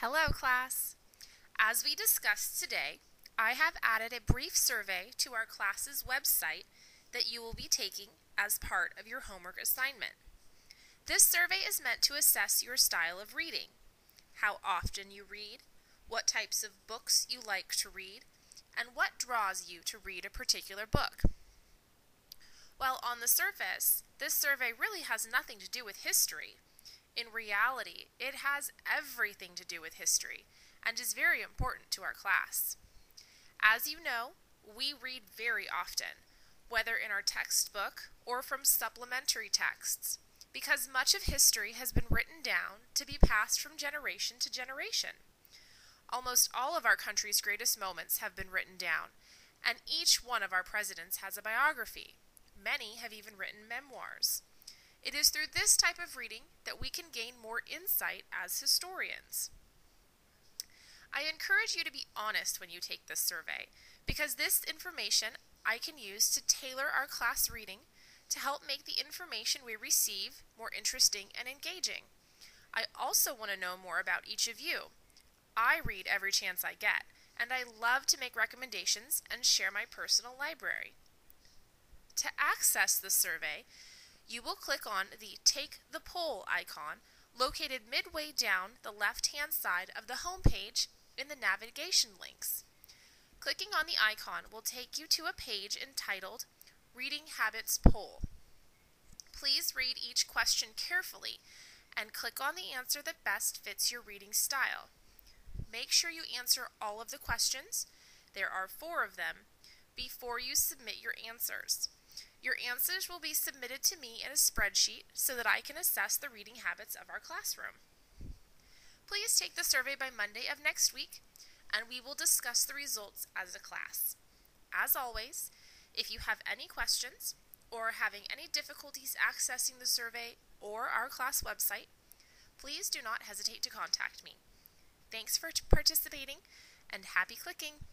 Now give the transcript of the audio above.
Hello, class. As we discussed today, I have added a brief survey to our class's website that you will be taking as part of your homework assignment. This survey is meant to assess your style of reading, how often you read, what types of books you like to read, and what draws you to read a particular book. While on the surface, this survey really has nothing to do with history. In reality, it has everything to do with history and is very important to our class. As you know, we read very often, whether in our textbook or from supplementary texts, because much of history has been written down to be passed from generation to generation. Almost all of our country's greatest moments have been written down, and each one of our presidents has a biography. Many have even written memoirs. It is through this type of reading that we can gain more insight as historians. I encourage you to be honest when you take this survey, because this information I can use to tailor our class reading to help make the information we receive more interesting and engaging. I also want to know more about each of you. I read every chance I get, and I love to make recommendations and share my personal library. To access the survey, you will click on the Take the Poll icon located midway down the left-hand side of the home page in the navigation links. Clicking on the icon will take you to a page entitled Reading Habits Poll. Please read each question carefully and click on the answer that best fits your reading style. Make sure you answer all of the questions, there are four of them, before you submit your answers. Your answers will be submitted to me in a spreadsheet so that I can assess the reading habits of our classroom. Please take the survey by Monday of next week, and we will discuss the results as a class. As always, if you have any questions or are having any difficulties accessing the survey or our class website, please do not hesitate to contact me. Thanks for participating and happy clicking!